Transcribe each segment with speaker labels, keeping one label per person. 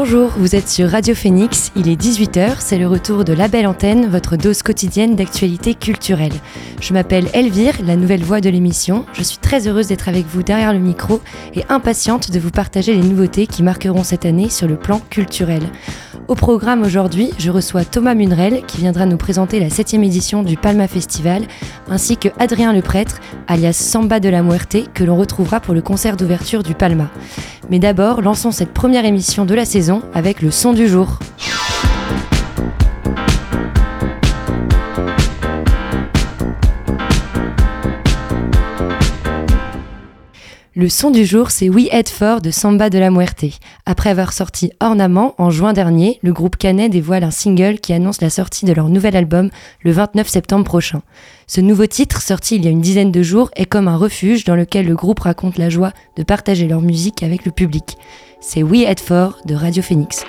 Speaker 1: Bonjour, vous êtes sur Radio Phoenix, il est 18h, c'est le retour de La Belle Antenne, votre dose quotidienne d'actualité culturelle. Je m'appelle Elvire, la nouvelle voix de l'émission. Je suis très heureuse d'être avec vous derrière le micro et impatiente de vous partager les nouveautés qui marqueront cette année sur le plan culturel. Au programme aujourd'hui, je reçois Thomas Munrel qui viendra nous présenter la 7 édition du Palma Festival, ainsi que Adrien Leprêtre, alias Samba de la Muerte, que l'on retrouvera pour le concert d'ouverture du Palma. Mais d'abord, lançons cette première émission de la saison avec le son du jour. Le son du jour, c'est We Head For de Samba de la Muerte. Après avoir sorti Ornament en juin dernier, le groupe Canet dévoile un single qui annonce la sortie de leur nouvel album le 29 septembre prochain. Ce nouveau titre, sorti il y a une dizaine de jours, est comme un refuge dans lequel le groupe raconte la joie de partager leur musique avec le public. C'est We Head For de Radio Phoenix.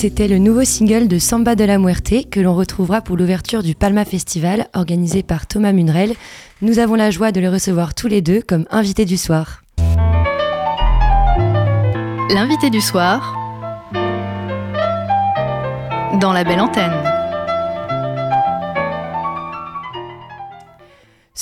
Speaker 1: C'était le nouveau single de Samba de la Muerte que l'on retrouvera pour l'ouverture du Palma Festival organisé par Thomas Munrel. Nous avons la joie de le recevoir tous les deux comme invités du soir.
Speaker 2: L'invité du soir
Speaker 1: dans la belle antenne.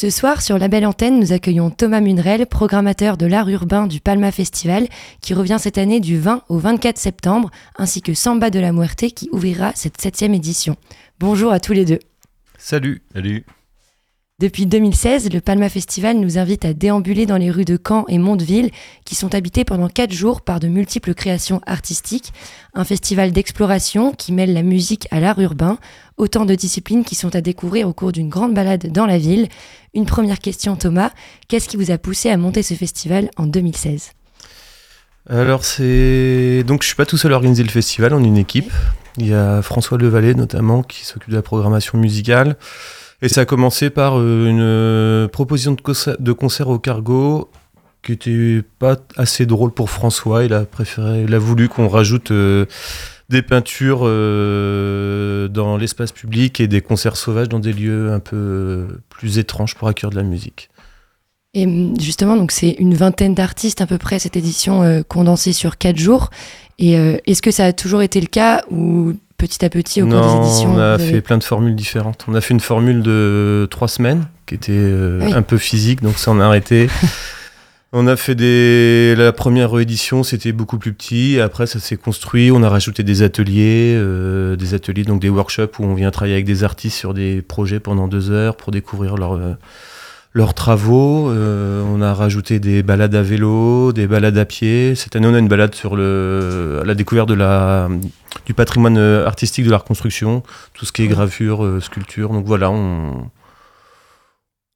Speaker 3: Ce soir, sur la belle antenne, nous accueillons Thomas Munrel, programmateur de l'art urbain du Palma Festival, qui revient cette année du 20 au 24 septembre, ainsi que Samba de la Muerte, qui ouvrira cette septième édition. Bonjour à tous les deux.
Speaker 4: Salut. Salut.
Speaker 3: Depuis 2016, le Palma Festival nous invite à déambuler dans les rues de Caen et Mondeville, qui sont habitées pendant quatre jours par de multiples créations artistiques. Un festival d'exploration qui mêle la musique à l'art urbain, autant de disciplines qui sont à découvrir au cours d'une grande balade dans la ville. Une première question, Thomas. Qu'est-ce qui vous a poussé à monter ce festival en 2016
Speaker 4: alors c'est donc je suis pas tout seul à organiser le festival, on est une équipe. Il y a François Levalet notamment qui s'occupe de la programmation musicale. Et ça a commencé par euh, une euh, proposition de concert, au cargo qui était pas assez drôle pour François. Il a préféré, il a voulu qu'on rajoute euh, des peintures dans l'espace public et des concerts sauvages dans des lieux un peu plus étranges pour accueillir de la musique.
Speaker 3: Et hum, justement, donc c'est une vingtaine d'artistes à peu près cette édition condensée sur quatre jours. Et est-ce que ça a toujours été le cas ou petit à petit au cours des éditions
Speaker 4: On a fait plein de formules différentes. On a fait une formule de trois semaines qui était euh, un peu physique, donc ça on a arrêté. on a fait des. La première réédition, c'était beaucoup plus petit. Après, ça s'est construit. On a rajouté des ateliers, euh, des ateliers, donc des workshops où on vient travailler avec des artistes sur des projets pendant deux heures pour découvrir leur. Euh, leurs travaux. Euh, on a rajouté des balades à vélo, des balades à pied. Cette année, on a une balade sur le, la découverte de la, du patrimoine artistique de la reconstruction, tout ce qui est gravure, euh, sculpture. Donc voilà, on,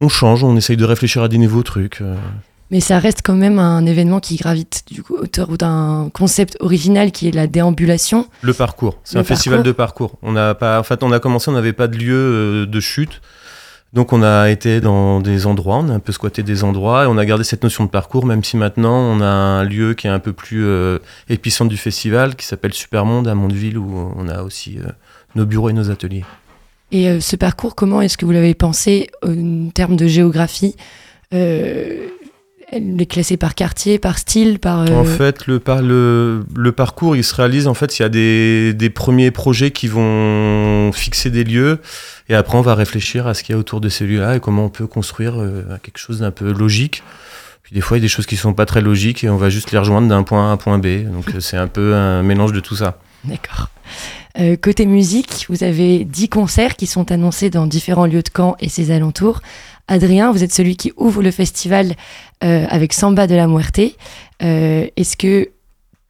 Speaker 4: on change, on essaye de réfléchir à des nouveaux trucs. Euh.
Speaker 3: Mais ça reste quand même un événement qui gravite du coup, autour d'un concept original qui est la déambulation.
Speaker 4: Le parcours, c'est un festival de parcours. On a pas, en fait, on a commencé, on n'avait pas de lieu de chute. Donc on a été dans des endroits, on a un peu squatté des endroits et on a gardé cette notion de parcours, même si maintenant on a un lieu qui est un peu plus euh, du festival, qui s'appelle Supermonde à Mondeville, où on a aussi euh, nos bureaux et nos ateliers.
Speaker 3: Et euh, ce parcours, comment est-ce que vous l'avez pensé en termes de géographie? Elle est classée par quartier, par style, par.
Speaker 4: En fait, le, par, le, le, parcours, il se réalise. En fait, il y a des, des, premiers projets qui vont fixer des lieux, et après, on va réfléchir à ce qu'il y a autour de ces lieux-là et comment on peut construire euh, quelque chose d'un peu logique. Puis des fois, il y a des choses qui sont pas très logiques et on va juste les rejoindre d'un point A à un point B. Donc, euh, c'est un peu un mélange de tout ça.
Speaker 3: D'accord. Euh, côté musique, vous avez 10 concerts qui sont annoncés dans différents lieux de Caen et ses alentours. Adrien, vous êtes celui qui ouvre le festival euh, avec Samba de la Muerte. Euh, est-ce que,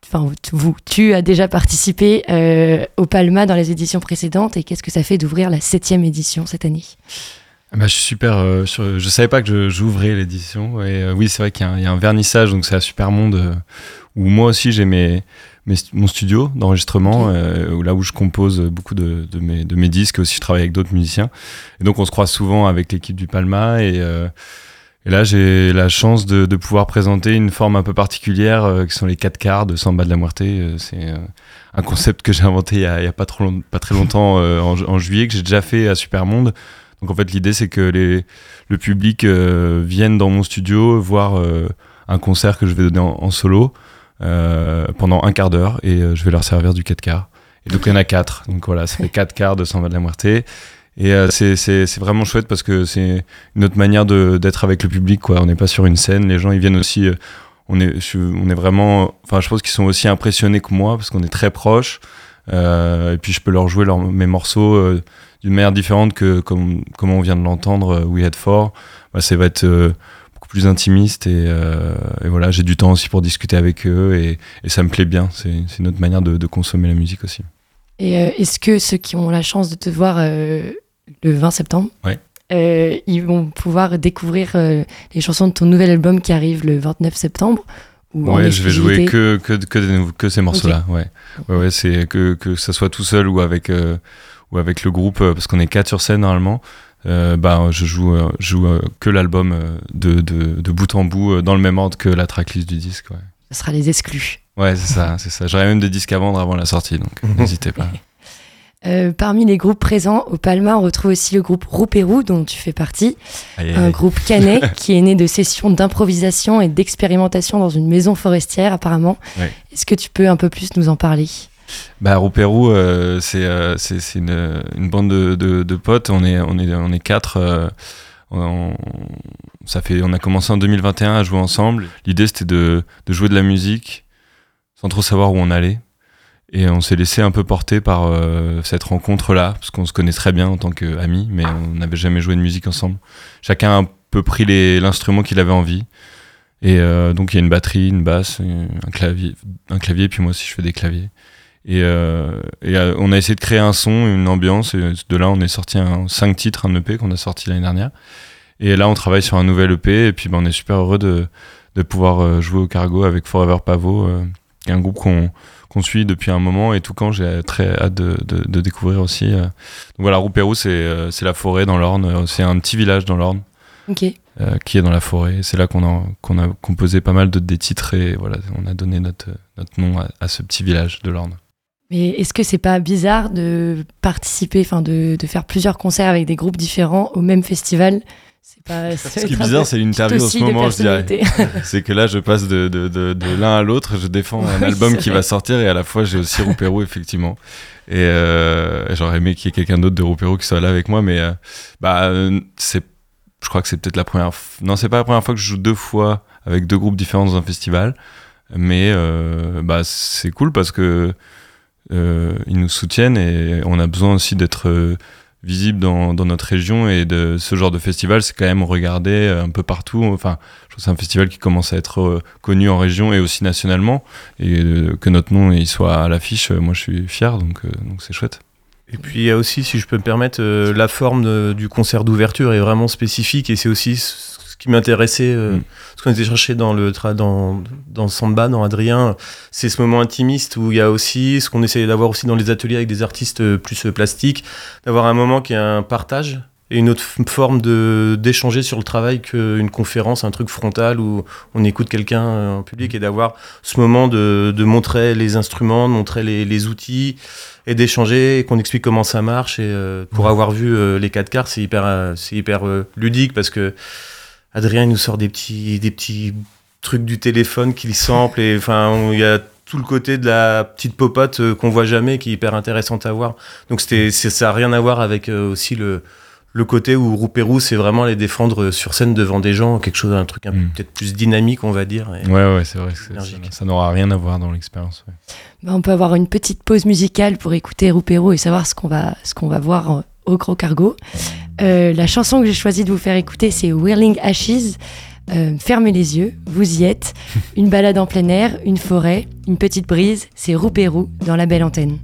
Speaker 3: enfin, vous, tu as déjà participé euh, au Palma dans les éditions précédentes et qu'est-ce que ça fait d'ouvrir la septième édition cette année?
Speaker 5: Bah, je suis super. je, je savais pas que j'ouvrais l'édition. Et oui, c'est vrai qu'il y, a un vernissage, donc c'est à Super Monde où moi aussi j'ai mes mon studio d'enregistrement, euh, là où je compose beaucoup de, de, mes, de mes disques, aussi je travaille avec d'autres musiciens. Et donc on se croise souvent avec l'équipe du Palma et, euh, et là j'ai la chance de, de, pouvoir présenter une forme un peu particulière euh, qui sont les quatre quarts de Samba de la Muerte. C'est un concept que j'ai inventé il y a, il y a pas, trop pas très longtemps en, en, juillet que j'ai déjà fait à Supermonde. Donc en fait l'idée c'est que les, le public vienne dans mon studio voir un concert que je vais donner en, en solo. Euh, pendant un quart d'heure et euh, je vais leur servir du 4 quarts. Et donc il y en a 4. Donc voilà, ça fait 4 quarts de Samba de la Muerte. Et euh, c'est vraiment chouette parce que c'est une autre manière d'être avec le public. Quoi. On n'est pas sur une scène, les gens ils viennent aussi. on, est, on est vraiment. Enfin, je pense qu'ils sont aussi impressionnés que moi parce qu'on est très proches. et puis je peux leur jouer leur, mes morceaux d'une manière différente que comme, comme on vient de l'entendre, We Had Four. Bah, ça va être plus intimiste euh, et, voilà j'ai du temps aussi pour discuter avec eux et, ça me plaît bien c'est une autre manière de, consommer la musique aussi
Speaker 3: et euh, est-ce que ceux qui ont la chance de te voir euh, le 20 septembre ils vont pouvoir découvrir les chansons de ton nouvel album qui arrive le 29 septembre
Speaker 5: Ouais, je vais jouer que, que, que, que ces morceaux-là. Ouais. ouais, ouais c'est que, que ça soit tout seul ou avec, ou avec le groupe, parce qu'on est quatre sur scène normalement. Euh, bah, je joue, euh, joue euh, que l'album de, de, de, bout en bout dans le même ordre que la tracklist du disque. Ouais.
Speaker 3: Ce sera les exclus.
Speaker 5: Ouais, c'est ça, c'est ça. J'aurais même des disques à vendre avant la sortie, donc n'hésitez pas.
Speaker 3: parmi les groupes présents au Palma, on retrouve aussi le groupe Roupérou, dont tu fais partie. un groupe canet qui est né de sessions d'improvisation et d'expérimentation dans une maison forestière, apparemment. Est-ce que tu peux un peu plus nous en parler?
Speaker 5: Bah, Roupérou, euh, c'est euh, une, bande de, de, potes. On est, on est, on est quatre. Euh, on, ça fait, on a commencé en 2021 à jouer ensemble. L'idée, c'était de, de, jouer de la musique sans trop savoir où on allait. Et on s'est laissé un peu porter par euh, cette rencontre-là, parce qu'on se connaît très bien en tant qu'amis, mais on n'avait jamais joué de musique ensemble. Chacun a un peu pris l'instrument qu'il avait envie. Et euh, donc il y a une batterie, une basse, un clavier, un clavier, puis moi aussi je fais des claviers. Et, euh, et euh, on a essayé de créer un son, une ambiance. Et de là, on est sorti un 5 titres, un EP qu'on a sorti l'année dernière. Et là, on travaille sur un nouvel EP. Et puis, ben, on est super heureux de, de pouvoir euh, jouer au cargo avec Forever Pavo, euh, un groupe qu'on qu'on suit depuis un moment. Et tout quand j'ai très hâte de, de, de, découvrir aussi. Donc voilà, Roupérou, c'est la forêt dans l'Orne. C'est un petit village dans l'Orne. Euh, qui est dans la forêt. C'est là qu'on a, qu'on a composé pas mal de, des titres et voilà, on a donné notre, notre nom à, à ce petit village de l'Orne.
Speaker 3: Mais est-ce que c'est pas bizarre de participer, enfin de, de, faire plusieurs concerts avec des groupes différents au même festival?
Speaker 5: C'est pas, Ce qui est bizarre, c'est l'interview en ce moment, je dirais. c'est que là, je passe de, de, de, l'un à l'autre, je défends un album qui va sortir et à la fois, j'ai aussi Roupérou, effectivement. Et euh, j'aurais aimé qu'il y ait quelqu'un d'autre de Roupérou qui soit là avec moi, mais euh, bah, c'est je crois que c'est peut-être la première non c'est pas la première fois que je joue deux fois avec deux groupes différents dans un festival mais euh, bah c'est cool parce que euh, ils nous soutiennent et on a besoin aussi d'être euh, visible dans, notre région et de ce genre de festival c'est quand même regardé un peu partout. Enfin je trouve c'est un festival qui commence à être euh, connu en région et aussi nationalement et euh, que notre nom il soit à l'affiche moi je suis fier donc c'est chouette.
Speaker 4: Et puis il y a aussi, si je peux me permettre, euh, la forme du concert d'ouverture est vraiment spécifique et c'est aussi qui m'intéressait, euh, mm. ce qu'on était cherché dans le dans dans Samba, dans Adrien, c'est ce moment intimiste où il y a aussi ce qu'on essayait d'avoir aussi dans les ateliers avec des artistes euh, plus plastiques, d'avoir un moment qui est un partage et une autre forme de d'échanger sur le travail qu'une conférence, un truc frontal où on écoute quelqu'un en public et d'avoir ce moment de, de montrer les instruments, de montrer les, les outils et d'échanger et qu'on explique comment ça marche et euh, pour avoir vu euh, les quatre quarts c'est hyper euh, c'est hyper ludique parce que Adrien il nous sort des petits des petits trucs du téléphone qu'il sample et enfin il y a tout le côté de la petite popote qu'on voit jamais qui est hyper intéressante à voir donc c'était ça a rien à voir avec aussi le le côté où Roupérou, c'est vraiment les défendre sur scène devant des gens, quelque chose, un truc mm. peut-être plus dynamique, on va dire.
Speaker 5: Et ouais, ouais, c'est vrai. Que ça, ça n'aura rien à voir dans l'expérience. Ouais.
Speaker 3: Bah, on peut avoir une petite pause musicale pour écouter Roupérou et savoir ce qu'on va, ce qu'on va voir au Gros Cargo. Euh, la chanson que j'ai choisi de vous faire écouter, c'est Whirling Ashes. Euh, fermez les yeux, vous y êtes. Une balade en plein air, une forêt, une petite brise, c'est Roupérou dans la belle antenne.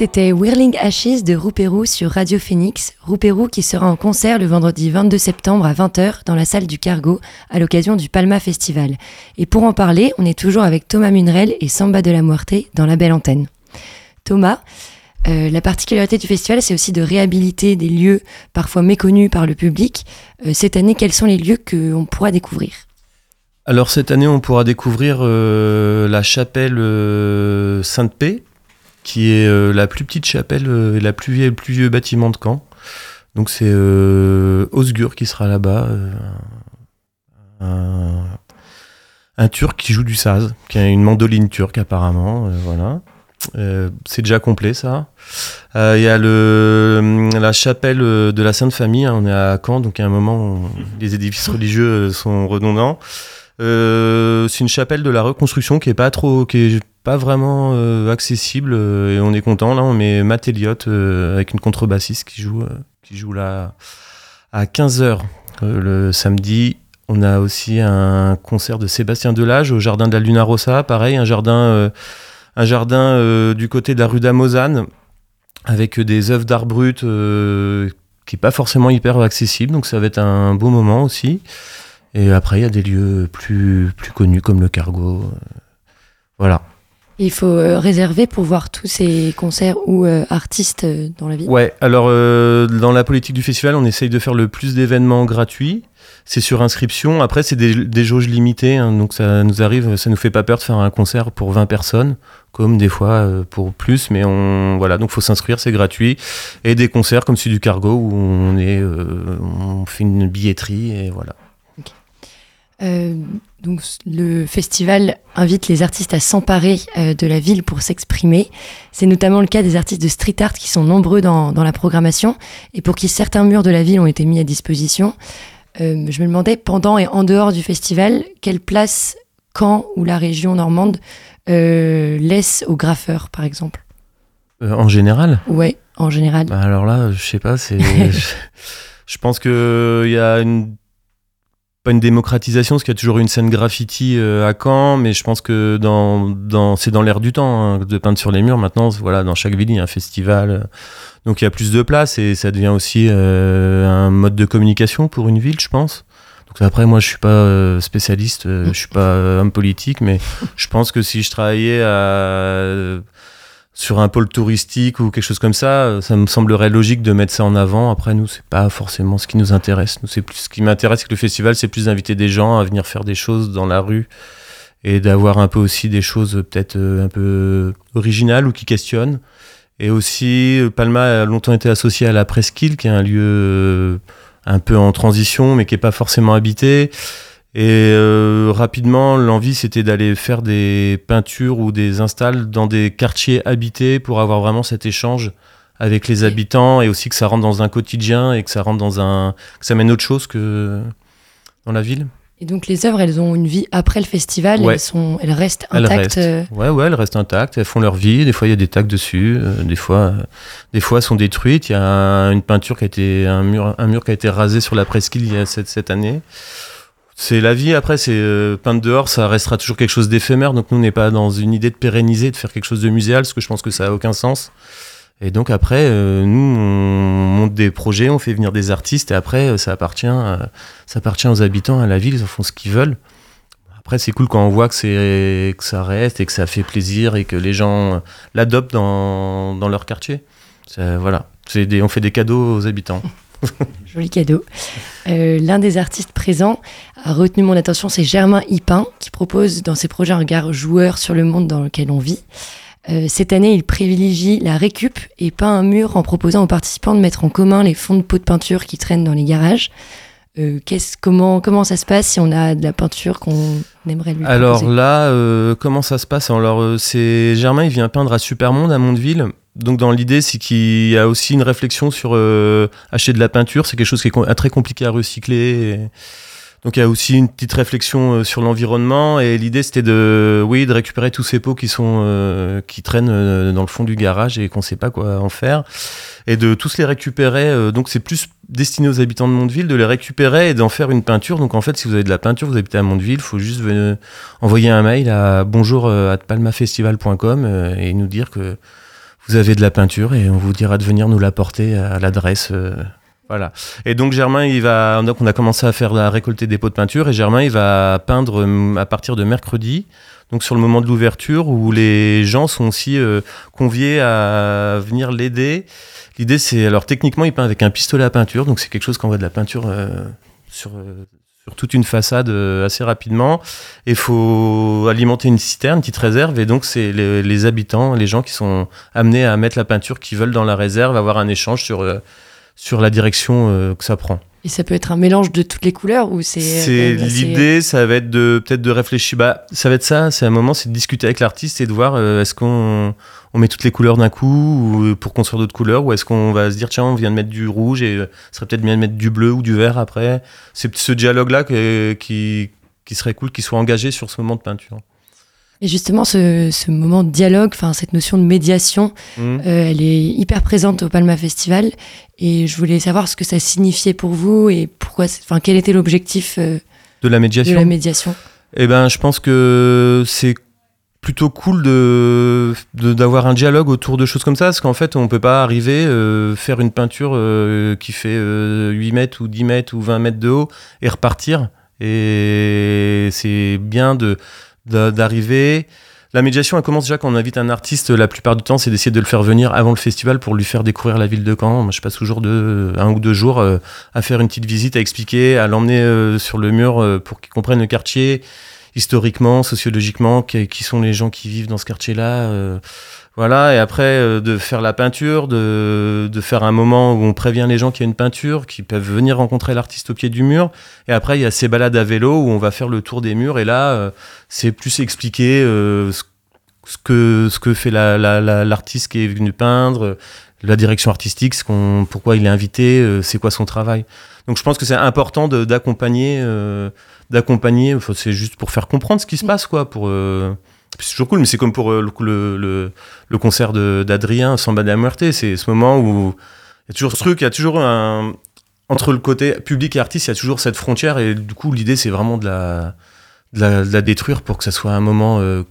Speaker 3: C'était Whirling Ashes de Roupérou sur Radio Phoenix. Roupérou qui sera en concert le vendredi 22 septembre à 20h dans la salle du Cargo à l'occasion du Palma Festival. Et pour en parler, on est toujours avec Thomas Munrel et Samba de la Muerte dans la belle antenne. Thomas, euh, la particularité du festival, c'est aussi de réhabiliter des lieux parfois méconnus par le public. Euh, cette année, quels sont les lieux qu'on pourra découvrir?
Speaker 4: Alors cette année, on pourra découvrir euh, la chapelle Sainte-Paix qui est euh, la plus petite chapelle euh, et la plus vieille, le plus vieux bâtiment de Caen. Donc c'est euh, Osgur qui sera là-bas, un, Turc qui joue du saz, qui a une mandoline turque apparemment, voilà. c'est déjà complet ça. Il y a le, la chapelle de la Sainte Famille, hein, on est à Caen, donc à un moment où les édifices religieux sont redondants. c'est une chapelle de la reconstruction qui est pas trop, qui est pas vraiment euh, accessible euh, et on est content. Là, on met Matt Elliott euh, avec une contrebassiste qui joue, qui joue là à 15h le samedi. On a aussi un concert de Sébastien Delage au jardin de la Luna Rossa, pareil, un jardin, un jardin du côté de la rue d'Amozane avec des œuvres d'art brut qui n'est pas forcément hyper accessible, donc ça va être un beau moment aussi. Et après, il y a des lieux plus, plus connus comme le Cargo. voilà.
Speaker 3: Il faut euh, réserver pour voir tous ces concerts ou euh, artistes euh, dans la ville
Speaker 4: Ouais, alors dans la politique du festival, on essaye de faire le plus d'événements gratuits. C'est sur inscription. Après, c'est des, jauges limitées. Hein, donc ça nous arrive, ça nous fait pas peur de faire un concert pour 20 personnes, comme des fois pour plus. Mais on, voilà, donc faut s'inscrire, c'est gratuit. Et des concerts comme celui du Cargo où on, est, on fait une billetterie et voilà.
Speaker 3: Euh, donc le festival invite les artistes à s'emparer euh, de la ville pour s'exprimer. C'est notamment le cas des artistes de street art qui sont nombreux dans, dans, la programmation et pour qui certains murs de la ville ont été mis à disposition. Euh, je me demandais, pendant et en dehors du festival, quelle place Caen ou la région normande laisse aux graffeurs, par exemple?
Speaker 4: En général?
Speaker 3: Ouais, en général.
Speaker 4: Bah alors là, je sais pas, c'est... je pense qu'il y a une pas une démocratisation, parce qu'il y a toujours une scène graffiti euh, à Caen, mais je pense que dans, dans, c'est dans l'air du temps hein, de peindre sur les murs. Maintenant, voilà, dans chaque ville, il y a un festival. Euh, donc il y a plus de place et ça devient aussi euh, un mode de communication pour une ville, je pense. Donc après, moi, je suis pas spécialiste, je suis pas homme politique, mais je pense que si je travaillais à sur un pôle touristique ou quelque chose comme ça, ça me semblerait logique de mettre ça en avant. Après, nous, c'est pas forcément ce qui nous intéresse. Ce qui m'intéresse, c'est que le festival, c'est plus d'inviter des gens à venir faire des choses dans la rue et d'avoir un peu aussi des choses peut-être euh, un peu originales ou qui questionnent. Et aussi, Palma a longtemps été associé à la Presqu'île, qui est un lieu euh, un peu en transition, mais qui est pas forcément habité. Et euh, rapidement, l'envie, c'était d'aller faire des peintures ou des installs dans des quartiers habités pour avoir vraiment cet échange avec les habitants et aussi que ça rentre dans un quotidien et que ça rentre dans un que ça mène autre chose que dans la ville.
Speaker 3: Et donc les œuvres, elles ont une vie après le festival, elles, sont, elles restent intactes.
Speaker 4: Elles restent. Euh ouais, ouais, elles restent intactes, elles font leur vie. Des fois, il y a des tags dessus, euh, des fois, des fois, elles sont détruites. Il y a une peinture qui a été, un mur, un mur qui a été rasé sur la presqu'île il y a cette, cette année. C'est la vie, après, c'est euh, peindre dehors, ça restera toujours quelque chose d'éphémère. Donc nous, on n'est pas dans une idée de pérenniser, de faire quelque chose de muséal, parce que je pense que ça n'a aucun sens. Et donc après, euh, nous, on monte des projets, on fait venir des artistes, et après, euh, ça appartient, ça appartient aux habitants, à la ville, ils en font ce qu'ils veulent. Après, c'est cool quand on voit que, que ça reste et que ça fait plaisir et que les gens l'adoptent dans, dans leur quartier. voilà, des, on fait des cadeaux aux habitants.
Speaker 3: Joli cadeau. Euh, l'un des artistes présents a retenu mon attention, c'est Germain Hipin, qui propose dans ses projets un regard joueur sur le monde dans lequel on vit. Euh, cette année, il privilégie la récup et peint un mur en proposant aux participants de mettre en commun les fonds de pots de peinture qui traînent dans les garages. Euh, comment, comment ça se passe si on a de la peinture qu'on aimerait lui
Speaker 4: Alors là, comment ça se passe? Alors, c'est Germain, il vient peindre à Supermonde, à Mondeville donc dans l'idée, c'est qu'il y a aussi une réflexion sur euh, acheter de la peinture. C'est quelque chose qui est très compliqué à recycler. Donc il y a aussi une petite réflexion euh, sur l'environnement et l'idée c'était de oui de récupérer tous ces pots qui sont euh, qui traînent dans le fond du garage et qu'on sait pas quoi en faire et de tous les récupérer. donc c'est plus destiné aux habitants de Mondeville de les récupérer et d'en faire une peinture. Donc en fait si vous avez de la peinture, vous habitez à Mondeville, il faut juste envoyer un mail à bonjour palmafestival.com et nous dire que vous avez de la peinture et on vous dira de venir nous l'apporter à l'adresse. voilà. Et donc Germain, il va, donc on a commencé à faire la récolter des pots de peinture et Germain, il va peindre à partir de mercredi donc sur le moment de l'ouverture où les gens sont aussi euh, conviés à venir l'aider. L'idée c'est alors techniquement il peint avec un pistolet à peinture, donc c'est quelque chose qu'on voit de la peinture euh, sur euh, toute une façade assez rapidement. Et il faut alimenter une citerne, une petite réserve, et donc c'est les, habitants, les gens qui sont amenés à mettre la peinture qu'ils veulent dans la réserve, avoir un échange sur sur la direction que ça prend.
Speaker 3: Et ça peut être un mélange de toutes les couleurs ou c'est.
Speaker 4: C'est l'idée, ça va être de peut-être de réfléchir. Bah, ça va être ça. C'est un moment, c'est de discuter avec l'artiste et de voir euh, est-ce qu'on on met toutes les couleurs d'un coup ou pour construire d'autres couleurs ou est-ce qu'on va se dire tiens on vient de mettre du rouge et euh, serait peut-être bien de mettre du bleu ou du vert après. C'est ce dialogue là qui qui serait cool, qu'il soit engagé sur ce moment de peinture.
Speaker 3: Et justement, ce, moment de dialogue, enfin cette notion de médiation, mmh. euh, elle est hyper présente au Palma Festival. Et je voulais savoir ce que ça signifiait pour vous et pourquoi, enfin quel était l'objectif euh,
Speaker 4: de la médiation.
Speaker 3: De la médiation.
Speaker 4: Eh ben, je pense que c'est plutôt cool de d'avoir un dialogue autour de choses comme ça, parce qu'en fait, on peut pas arriver euh, faire une peinture qui fait 8 mètres ou 10 mètres ou 20 mètres de haut et repartir. Et c'est bien de d'arriver. La médiation, elle commence déjà quand on invite un artiste. La plupart du temps, c'est d'essayer de le faire venir avant le festival pour lui faire découvrir la ville de Caen. Moi, je passe toujours de, un ou deux jours euh, à faire une petite visite, à expliquer, à l'emmener euh, sur le mur euh, pour qu'il comprenne le quartier historiquement, sociologiquement, qui, sont les gens qui vivent dans ce quartier-là. Voilà, et après euh, de faire la peinture, de, de, faire un moment où on prévient les gens qu'il y a une peinture, qui peuvent venir rencontrer l'artiste au pied du mur. Et après, il y a ces balades à vélo où on va faire le tour des murs. Et là, euh, c'est plus expliquer euh, ce, que, ce que fait l'artiste la, qui est venu peindre, la direction artistique, ce qu'on, pourquoi il est invité, c'est quoi son travail. Donc je pense que c'est important d'accompagner, d'accompagner. c'est juste pour faire comprendre ce qui se passe, quoi, pour c'est toujours cool, mais c'est comme pour euh, le, le, le, concert d'Adrien, Samba de la Muerte. C'est ce moment où il y a toujours ce truc, il y a toujours un. Entre le côté public et artiste, il y a toujours cette frontière, et du coup, l'idée, c'est vraiment de la, de la, détruire pour que ça soit un moment euh,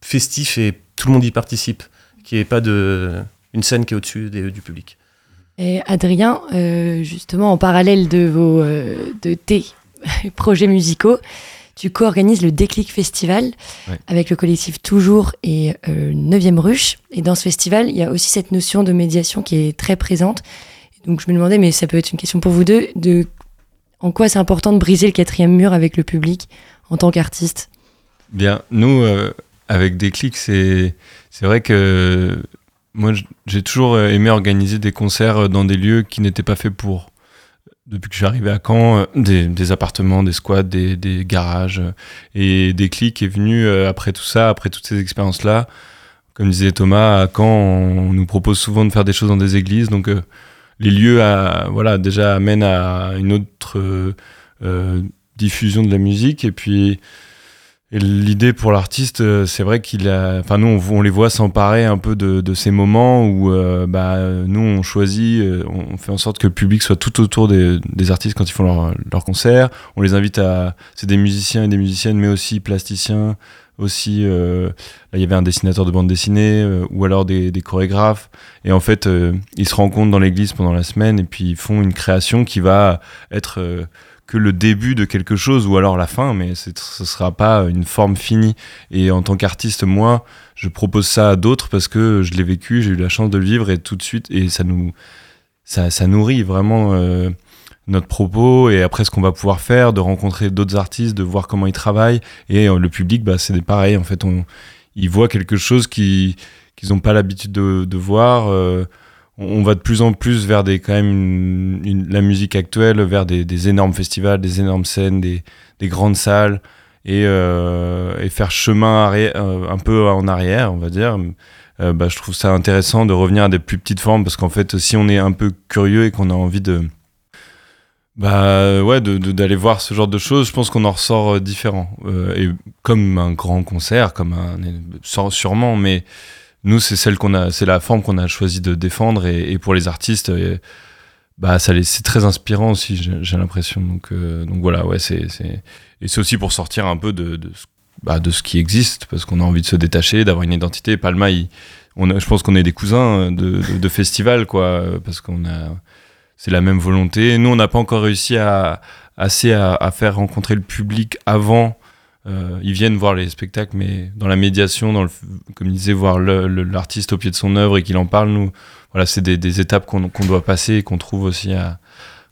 Speaker 4: festif et tout le monde y participe, qu'il n'y ait pas de, une scène qui est au-dessus du public.
Speaker 3: Et Adrien, euh, justement, en parallèle de, vos, de tes projets musicaux, tu co-organises le Déclic Festival avec le collectif Toujours et euh, 9e Ruche. Et dans ce festival, il y a aussi cette notion de médiation qui est très présente. Donc je me demandais, mais ça peut être une question pour vous deux, de en quoi c'est important de briser le quatrième mur avec le public en tant qu'artiste?
Speaker 5: Bien, nous, euh, avec Déclic, c'est vrai que moi, j'ai toujours aimé organiser des concerts dans des lieux qui n'étaient pas faits pour depuis que je suis arrivé à Caen, euh, des, appartements, des squats, des, garages. Euh, et des clics est venu euh, après tout ça, après toutes ces expériences-là. Comme disait Thomas, à Caen, on, nous propose souvent de faire des choses dans des églises. Donc les lieux voilà, déjà amènent à une autre diffusion de la musique. Et puis l'idée pour l'artiste, euh, c'est vrai qu'il a. Enfin, nous, on, les voit s'emparer un peu de, ces moments où, euh, bah, nous, on choisit, euh, on fait en sorte que le public soit tout autour des, artistes quand ils font leur, concert. On les invite à. C'est des musiciens et des musiciennes, mais aussi plasticiens. Aussi, là, il y avait un dessinateur de bande dessinée ou alors des, des, chorégraphes. Et en fait, ils se rencontrent dans l'église pendant la semaine et puis ils font une création qui va être que le début de quelque chose ou alors la fin, mais ce ne sera pas une forme finie. Et en tant qu'artiste, moi, je propose ça à d'autres parce que je l'ai vécu, j'ai eu la chance de le vivre et tout de suite, et ça nous, ça, nourrit vraiment euh, notre propos et après ce qu'on va pouvoir faire, de rencontrer d'autres artistes, de voir comment ils travaillent. Et euh, le public, bah, c'est pareil, en fait, on, ils voient quelque chose qu'ils n'ont pas l'habitude de, de voir. Euh, on va de plus en plus vers des quand même la musique actuelle, vers des, énormes festivals, des énormes scènes, des, grandes salles et, euh, faire chemin euh, un peu en arrière, on va dire. Euh, bah, je trouve ça intéressant de revenir à des plus petites formes parce qu'en fait, si on est un peu curieux et qu'on a envie de bah ouais, d'aller voir ce genre de choses, je pense qu'on en ressort différent. et comme un grand concert, comme un sûrement, mais nous, c'est celle qu'on a, c'est la forme qu'on a choisi de défendre et, pour les artistes, euh, bah ça c'est très inspirant aussi, j'ai l'impression. Donc euh, donc voilà, ouais, c'est et c'est aussi pour sortir un peu de de, bah, de ce qui existe parce qu'on a envie de se détacher, d'avoir une identité. Palma, on a, je pense qu'on est des cousins de, de, festival, quoi, parce qu'on a, c'est la même volonté. Nous, on n'a pas encore réussi à assez à, à, faire rencontrer le public avant. Euh, ils viennent voir les spectacles, mais dans la médiation, dans le, comme il disait, voir l'artiste au pied de son œuvre et qu'il en parle, nous, voilà, c'est des, des, étapes qu'on doit passer et qu'on trouve aussi à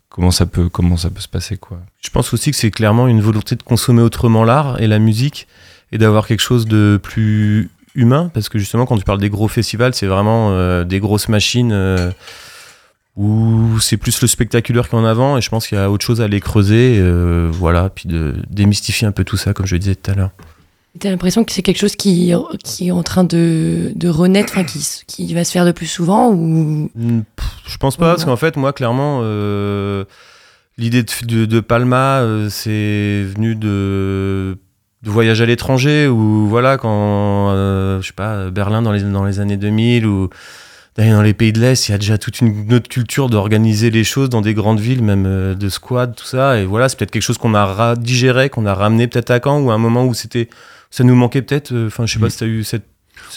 Speaker 5: comment ça peut comment ça peut se passer, quoi.
Speaker 4: Je pense aussi que c'est clairement une volonté de consommer autrement l'art et la musique et d'avoir quelque chose de plus humain, parce que justement, quand tu parles des gros festivals, c'est vraiment euh, des grosses machines euh, où c'est plus le spectaculaire qu'en avant, et je pense qu'il y a autre chose à les creuser, euh, voilà, puis de démystifier un peu tout ça, comme je le disais tout à l'heure.
Speaker 3: T'as l'impression que c'est quelque chose qui, qui est en train de, de renaître, qui, qui va se faire de plus souvent ou...
Speaker 4: Hmm, je pense pas, parce qu'en fait, moi, clairement, euh, l'idée de, de, Palma, euh, c'est venu de de voyage à l'étranger ou voilà quand je sais pas Berlin dans les dans les années 2000 ou d'aller dans les pays de l'Est, il y a déjà toute une autre culture d'organiser les choses dans des grandes villes, même euh, de squad, tout ça. Et voilà, c'est peut-être quelque chose qu'on a digéré, qu'on a ramené peut-être à Caen, ou à un moment où c'était, ça nous manquait peut-être. Euh, enfin, je sais pas mm. si tu as eu cette,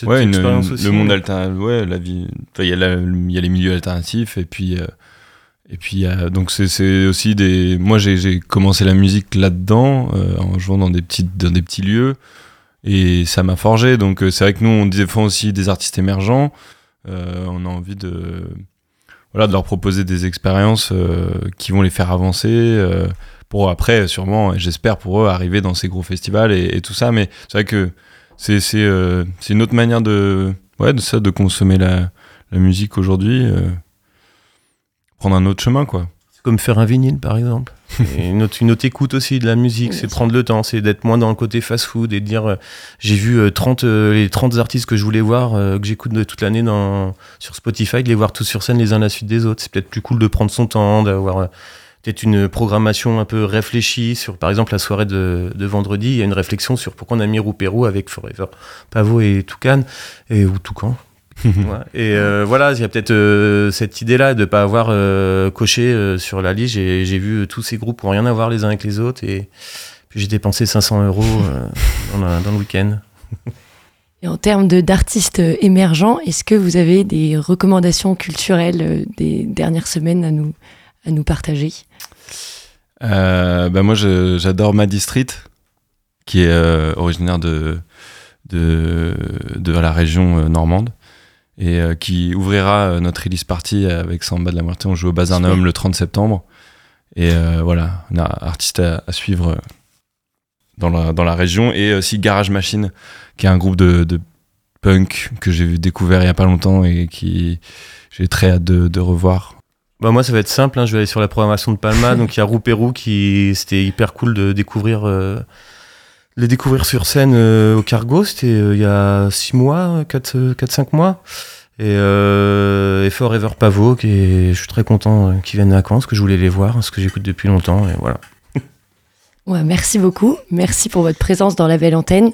Speaker 5: ouais, expérience aussi. Le monde alternatif, ouais, la vie. Il y, y, a les milieux alternatifs, et puis. Et puis donc c'est aussi des. Moi j'ai commencé la musique là-dedans euh, en jouant dans des petits dans des petits lieux et ça m'a forgé. Donc euh, c'est vrai que nous on défend aussi des artistes émergents. Euh, on a envie de voilà de leur proposer des expériences qui vont les faire avancer pour après sûrement j'espère pour eux arriver dans ces gros festivals et, tout ça. Mais c'est vrai que c'est c'est une autre manière de ouais de ça de consommer la la musique aujourd'hui prendre un autre chemin, quoi.
Speaker 4: C'est comme faire un vinyle, par exemple. Une, autre, une autre écoute aussi de la musique, c'est prendre le temps, c'est d'être moins dans le côté fast-food et de dire euh, j'ai vu 30, euh, euh, les 30 artistes que je voulais voir, que j'écoute toute l'année sur Spotify, de les voir tous sur scène les uns à la suite des autres. C'est peut-être plus cool de prendre son temps, d'avoir peut-être une programmation un peu réfléchie sur, par exemple, la soirée de, vendredi. Il y a une réflexion sur pourquoi on a mis Roupérou avec Forever Pavot et Toucan, et, ou Toucan, et euh, voilà, il y a peut-être euh, cette idée-là de ne pas avoir euh, coché sur la liste. J'ai vu tous ces groupes qui n'ont rien à voir les uns avec les autres. Et puis j'ai dépensé 500 euros dans, dans, le week-end.
Speaker 3: Et en termes d'artistes émergents, est-ce que vous avez des recommandations culturelles des dernières semaines à nous, à nous partager?
Speaker 5: Bah Moi, j'adore Maddy Street, qui est originaire de, de, de la région normande et euh, qui ouvrira euh, notre release party avec Samba de la Muerte. On joue au Bazarnum le 30 septembre. Et euh, voilà, on a artiste à, suivre dans la, dans la région. Et aussi Garage Machine, qui est un groupe de, de punk que j'ai découvert il y a pas longtemps et qui j'ai très hâte de, de revoir.
Speaker 4: Bah moi ça va être simple, hein. je vais aller sur la programmation de Palma, donc il y a Roupérou qui c'était hyper cool de découvrir les découvrir sur scène au Cargo, c'était il y a 6 mois, 4-5 mois. Et, euh, et Forever Pavot, qui je suis très content euh, qu'ils viennent à Caen, parce que je voulais les voir, parce que j'écoute depuis longtemps, et voilà.
Speaker 3: Ouais, merci beaucoup. Merci pour votre présence dans la belle antenne.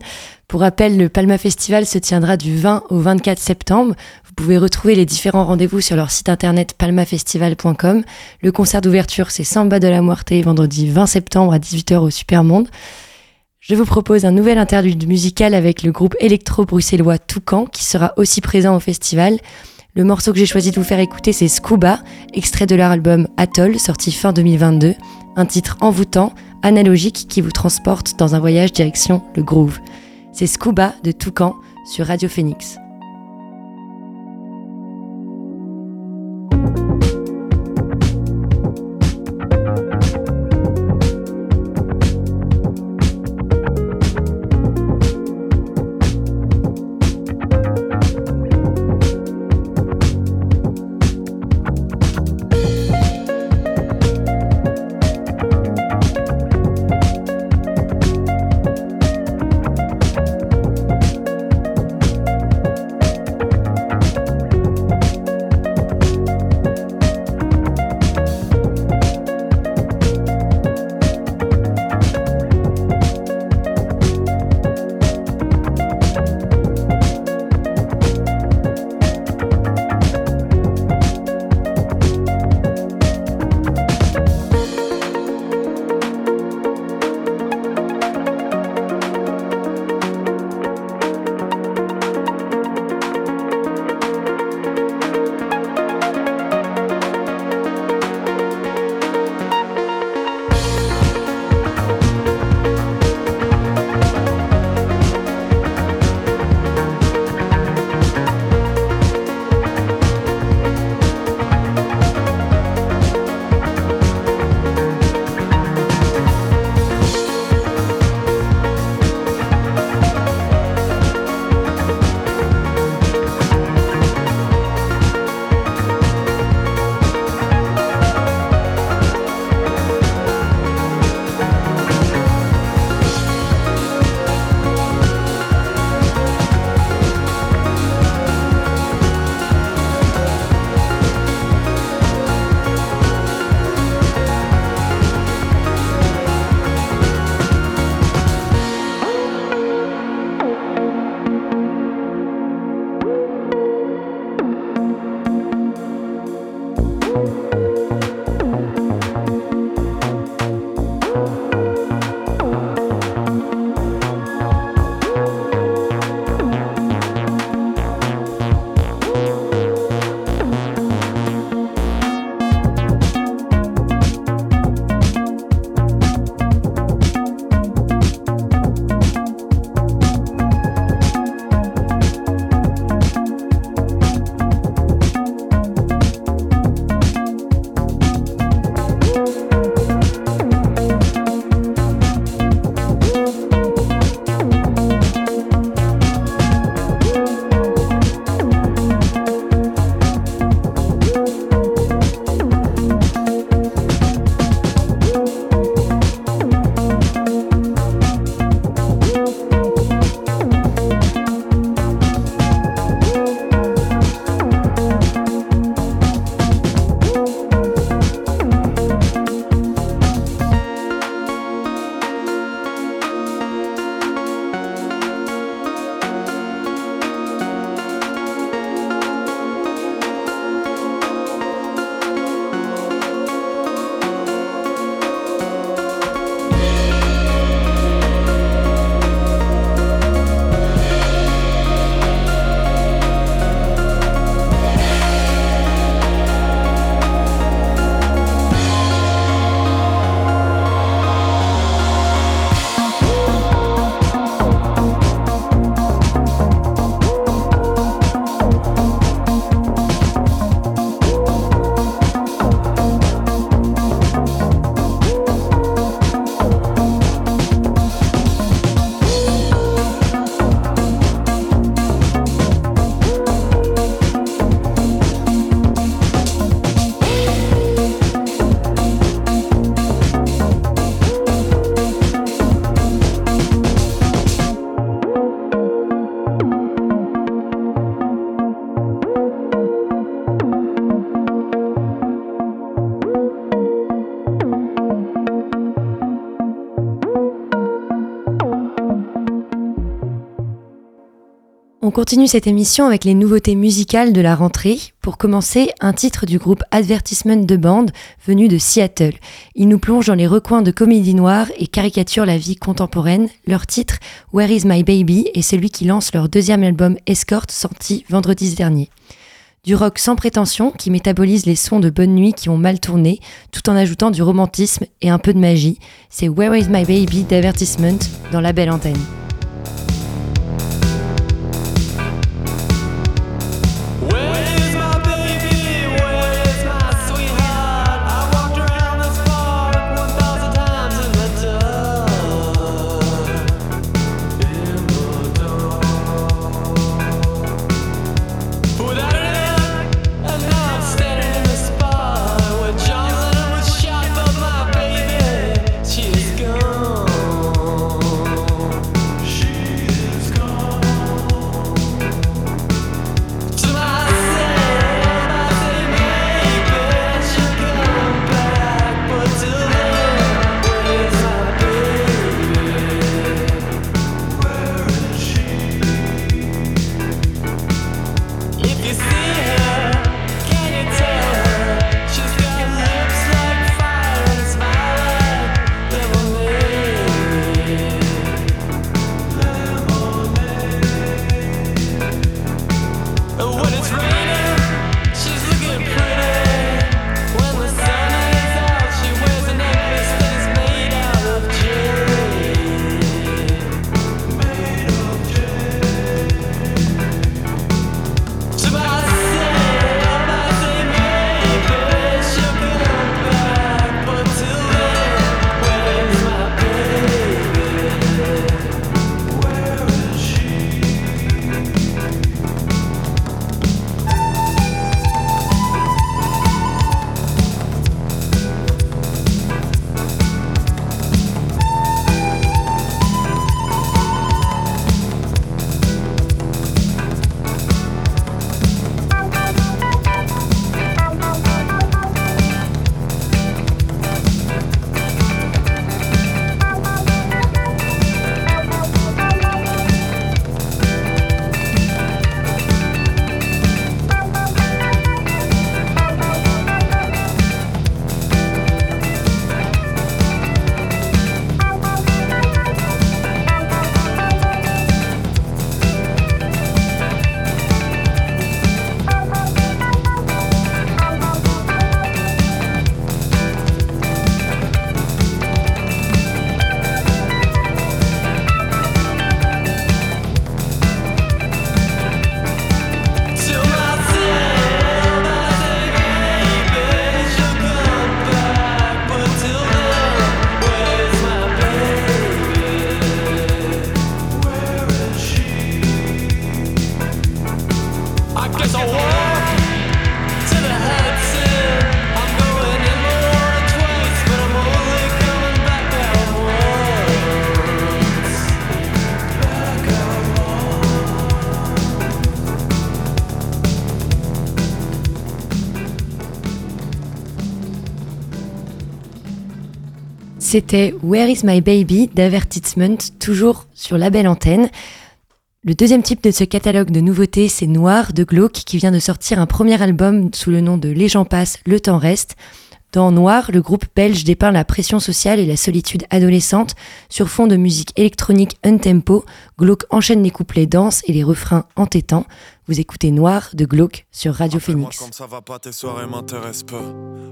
Speaker 3: Pour rappel, le Palma Festival se tiendra du 20 au 24 septembre. Vous pouvez retrouver les différents rendez-vous sur leur site internet palmafestival.com. Le concert d'ouverture, c'est Samba de la Muerte, vendredi 20 septembre à 18h au Supermonde. Je vous propose un nouvel interlude musical avec le groupe électro-bruxellois Toucan qui sera aussi présent au festival. Le morceau que j'ai choisi de vous faire écouter, c'est Scuba, extrait de leur album Atoll, sorti fin 2022. Un titre envoûtant, analogique, qui vous transporte dans un voyage direction le groove. C'est Scuba de Toucan sur Radio Phoenix.
Speaker 6: On continue cette émission avec les nouveautés musicales de la rentrée. Pour commencer, un titre du groupe Advertisement de Band venu de Seattle. Il nous plonge dans les recoins de comédie noire et caricature la vie contemporaine. Leur titre, Where is my baby, est celui qui lance leur deuxième album Escort sorti vendredi dernier. Du rock sans prétention qui métabolise les sons de bonne nuit qui ont mal tourné, tout en ajoutant du romantisme et un peu de magie. C'est Where is my baby d'Advertisement dans la belle antenne. C'était Where is my baby d'Avertisement, toujours sur la belle antenne. Le deuxième type de ce catalogue de nouveautés, c'est Noir de Glauque, qui vient de sortir un premier album sous le nom de Les gens passent, le temps reste. Dans Noir, le groupe belge dépeint la pression sociale et la solitude adolescente sur fond de musique électronique un-tempo. Glauque enchaîne les couplets denses et les refrains entêtants. Vous écoutez Noir de Glauque sur Radio Phoenix.
Speaker 7: Comme ça va pas, tes soirées m'intéressent peu.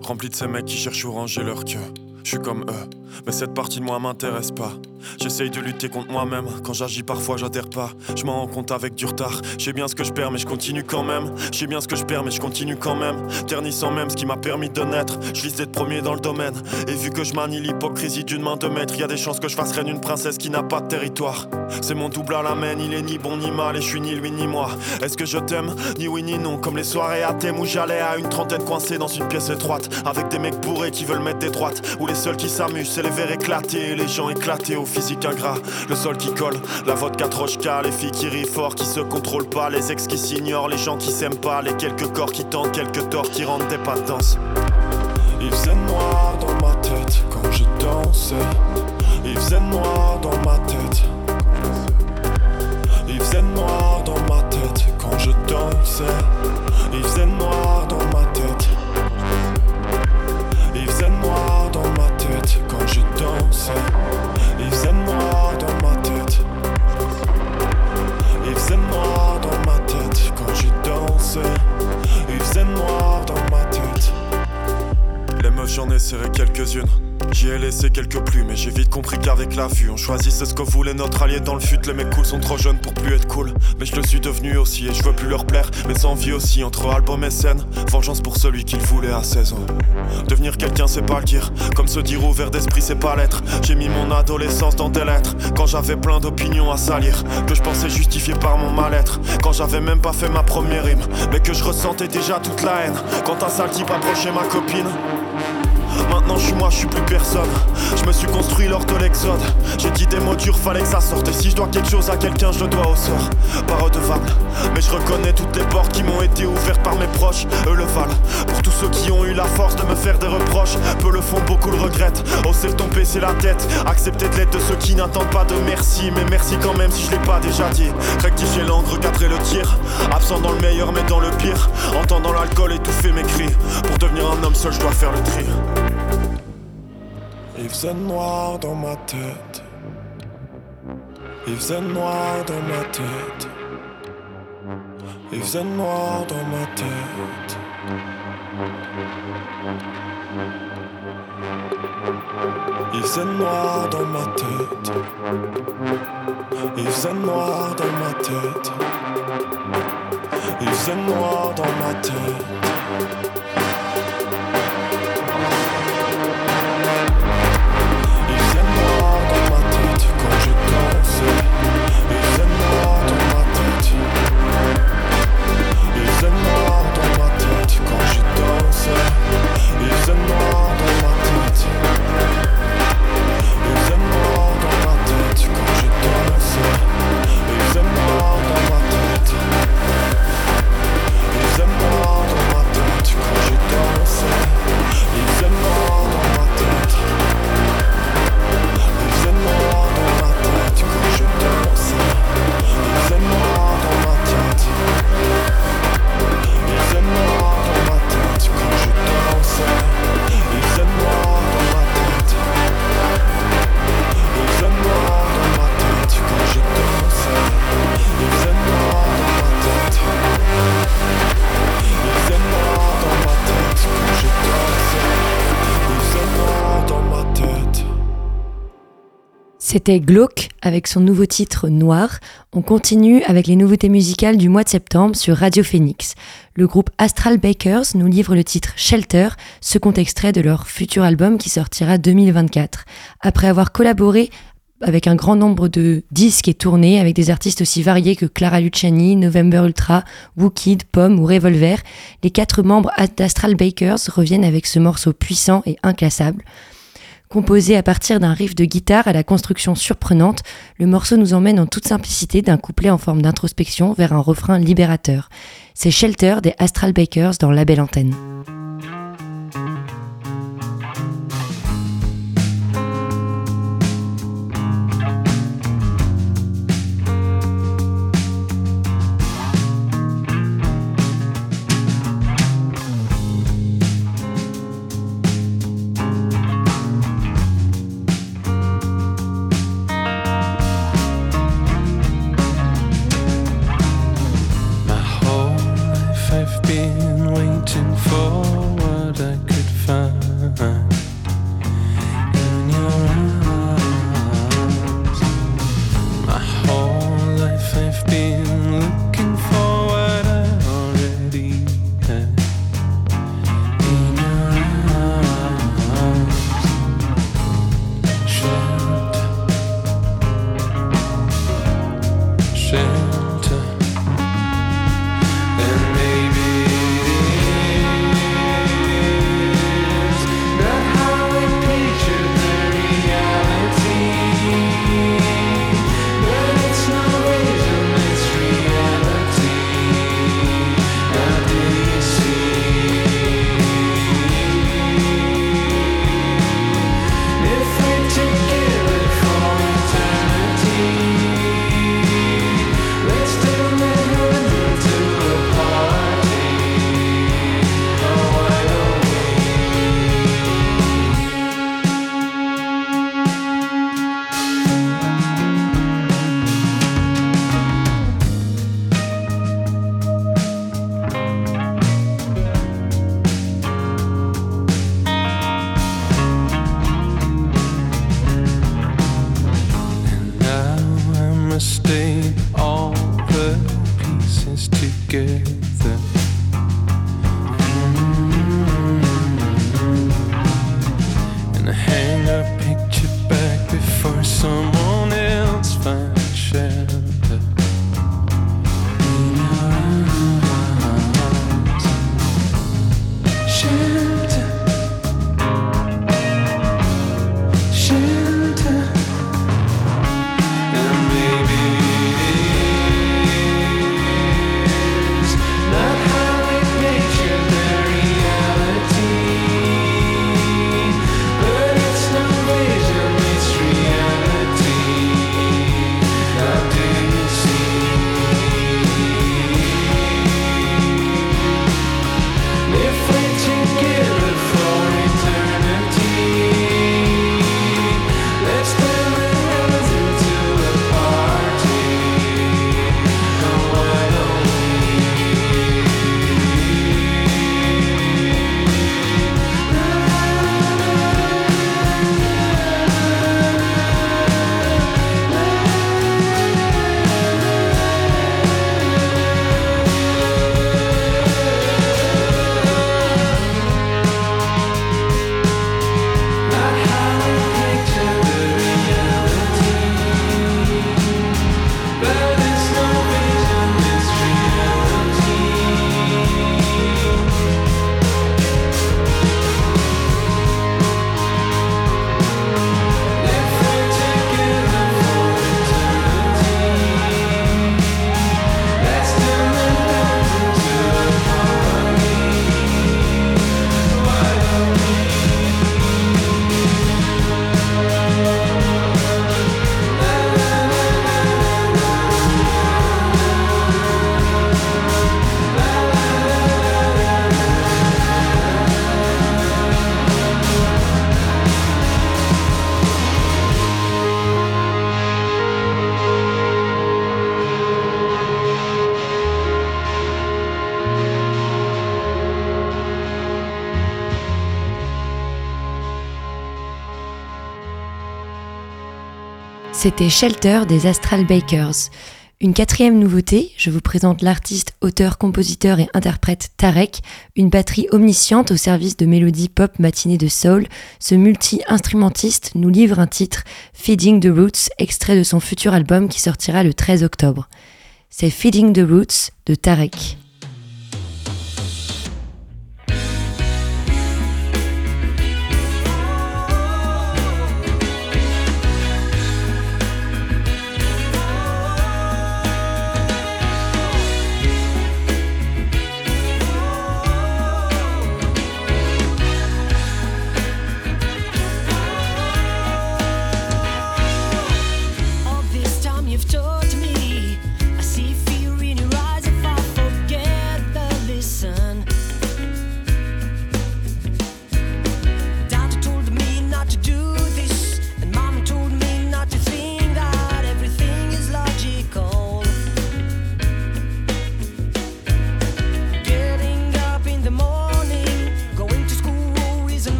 Speaker 7: Rempli de ces mecs qui cherchent où ranger leur queue. Je suis comme eux, mais cette partie de moi m'intéresse pas. J'essaye de lutter contre moi-même. Quand j'agis, parfois j'adhère pas. Je m'en rends compte avec du retard. Je bien ce que je perds, mais je continue quand même. Je bien ce que je perds, mais je continue quand même. Ternissant même ce qui m'a permis de naître. Je vise d'être premier dans le domaine. Et vu que je manie l'hypocrisie d'une main de maître, y a des chances que je fasse reine une princesse qui n'a pas de territoire. C'est mon double à la main, il est ni bon ni mal, et je suis ni lui ni moi. Est-ce que je t'aime Ni oui ni non. Comme les soirées à thème où j'allais à une trentaine coincée dans une pièce étroite. Avec des mecs bourrés qui veulent mettre des droites seuls qui s'amusent, c'est les verres éclatés, les gens éclatés au physique ingrat. Le sol qui colle, la vodka trochka, les filles qui rient fort, qui se contrôlent pas, les ex qui s'ignorent, les gens qui s'aiment pas, les quelques corps qui tentent, quelques torts qui rendent des pas de danse. Il faisait noir dans ma tête quand je dansais. Il faisait noir dans ma tête. Il faisait noir dans ma tête quand je dansais. Il faisait noir dans ma tête. Il faisait noir dans ma tête quand je dansais. Il faisait noir dans ma tête. Les meufs, j'en ai serré quelques-unes. J'y ai laissé quelques plumes, mais j'ai vite compris qu'avec la vue, on choisissait ce que voulait notre allié dans le fut. Les mecs cool sont trop jeunes pour plus être cool. Mais je le suis devenu aussi, et je veux plus leur plaire. Mes envies aussi, entre album et scène. Vengeance pour celui qu'il voulait à 16 ans. Devenir quelqu'un, c'est pas le dire. Comme se dire ouvert d'esprit, c'est pas l'être. J'ai mis mon adolescence dans des lettres. Quand j'avais plein d'opinions à salir, que je pensais justifier par mon mal-être. Quand j'avais même pas fait ma première rime, mais que je ressentais déjà toute la haine. Quand un sale type approchait ma copine. Maintenant je suis moi, je suis plus personne. Je me suis construit lors de l'exode. J'ai dit des mots durs, fallait que ça sorte. Et si je dois quelque chose à quelqu'un, je le dois au sort. Pas redevable, mais je reconnais toutes les portes qui m'ont été ouvertes par mes proches. Eux le valent. Pour tous ceux qui ont eu la force de me faire des reproches, peu le font, beaucoup le regrettent. Oser le tomber, c'est la tête. Accepter de l'aide de ceux qui n'attendent pas de merci. Mais merci quand même si je l'ai pas déjà dit. Rectifier l'angle, recadrer le tir. Absent dans le meilleur, mais dans le pire. Entendant l'alcool étouffer mes cris. Pour devenir un homme seul, je dois faire le tri. Il faisait noir dans ma tête. Il faisait noir dans ma tête. Il faisait noir dans ma tête. Il faisait noir dans ma tête. Il faisait noir dans ma tête. Il faisait noir dans ma tête.
Speaker 3: C'était Glauque avec son nouveau titre Noir. On continue avec les nouveautés musicales du mois de septembre sur Radio Phoenix. Le groupe Astral Bakers nous livre le titre Shelter, second extrait de leur futur album qui sortira 2024. Après avoir collaboré avec un grand nombre de disques et tournées avec des artistes aussi variés que Clara Luciani, November Ultra, Wookid, Pomme ou Revolver, les quatre membres d'Astral Bakers reviennent avec ce morceau puissant et inclassable. Composé à partir d'un riff de guitare à la construction surprenante, le morceau nous emmène en toute simplicité d'un couplet en forme d'introspection vers un refrain libérateur. C'est Shelter des Astral Bakers dans La Belle Antenne.
Speaker 8: C'était Shelter des Astral Bakers. Une quatrième nouveauté, je vous présente l'artiste, auteur, compositeur et interprète Tarek, une batterie omnisciente au service de mélodies pop matinées de soul. Ce multi-instrumentiste nous livre un titre, Feeding the Roots, extrait de son futur album qui sortira le 13 octobre. C'est Feeding the Roots de Tarek.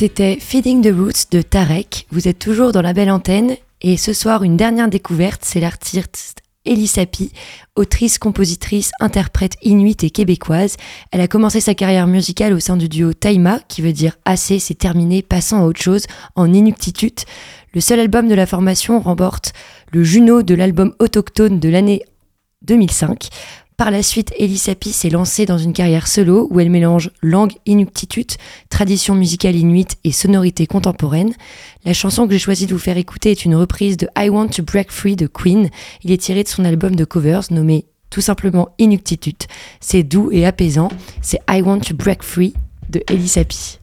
Speaker 8: C'était Feeding the Roots de Tarek. Vous êtes toujours dans la belle antenne et ce soir une dernière découverte, c'est l'artiste
Speaker 9: Elie Sapi, autrice, compositrice, interprète inuite et québécoise. Elle a commencé sa carrière musicale au sein du duo Taima, qui veut dire assez, c'est terminé, passant à autre chose, en inuktitut. Le seul album de la formation remporte le Juno de l'album autochtone de l'année 2005. Par la suite, Sapi s'est lancée dans une carrière solo où elle mélange langue inuktitut, tradition musicale inuite et sonorité contemporaine. La chanson que j'ai choisi de vous faire écouter est une reprise de I Want to Break Free de Queen. Il est tiré de son album de covers nommé tout simplement Inuktitut. C'est doux et apaisant. C'est I Want to Break Free de Sapi.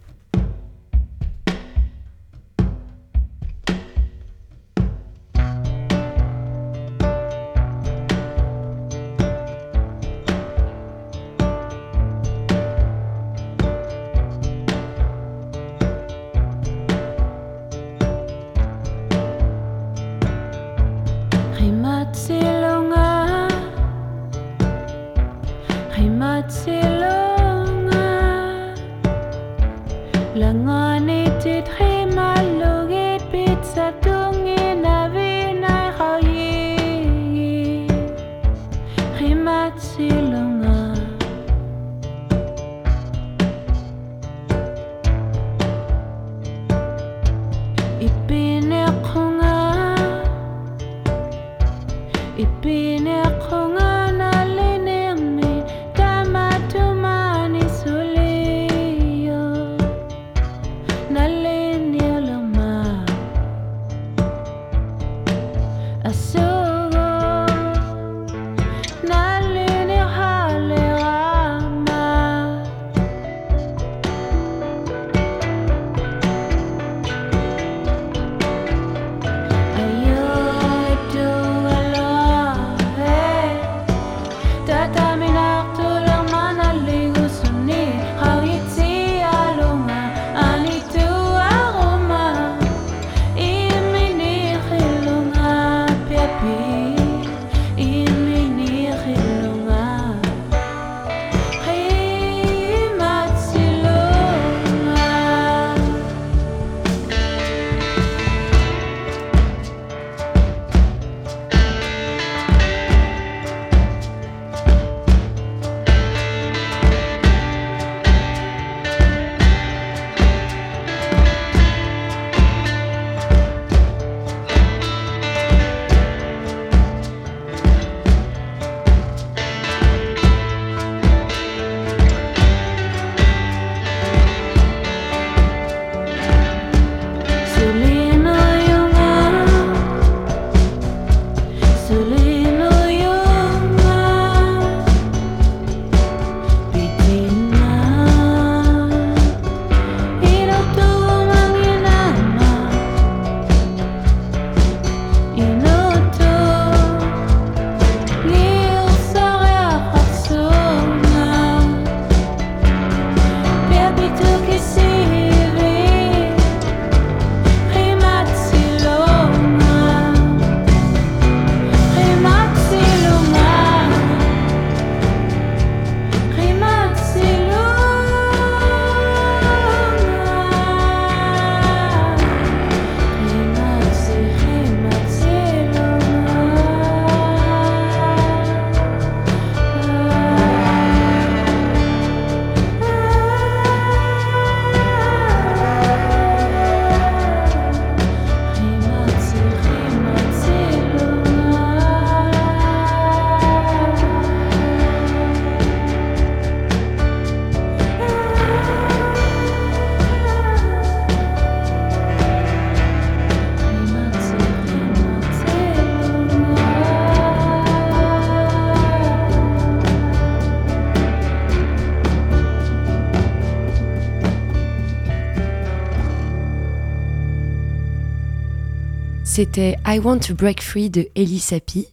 Speaker 9: C'était I Want to Break Free de Ellie Sapi.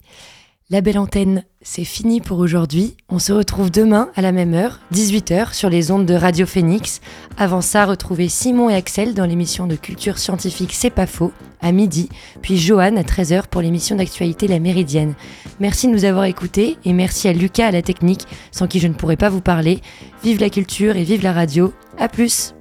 Speaker 9: La belle antenne, c'est fini pour aujourd'hui. On se retrouve demain à la même heure, 18h, sur les ondes de Radio Phoenix. Avant ça, retrouvez Simon et Axel dans l'émission de culture scientifique C'est pas faux, à midi, puis Johan à 13h pour l'émission d'actualité La Méridienne. Merci de nous avoir écoutés et merci à Lucas à la technique, sans qui je ne pourrais pas vous parler. Vive la culture et vive la radio. À plus!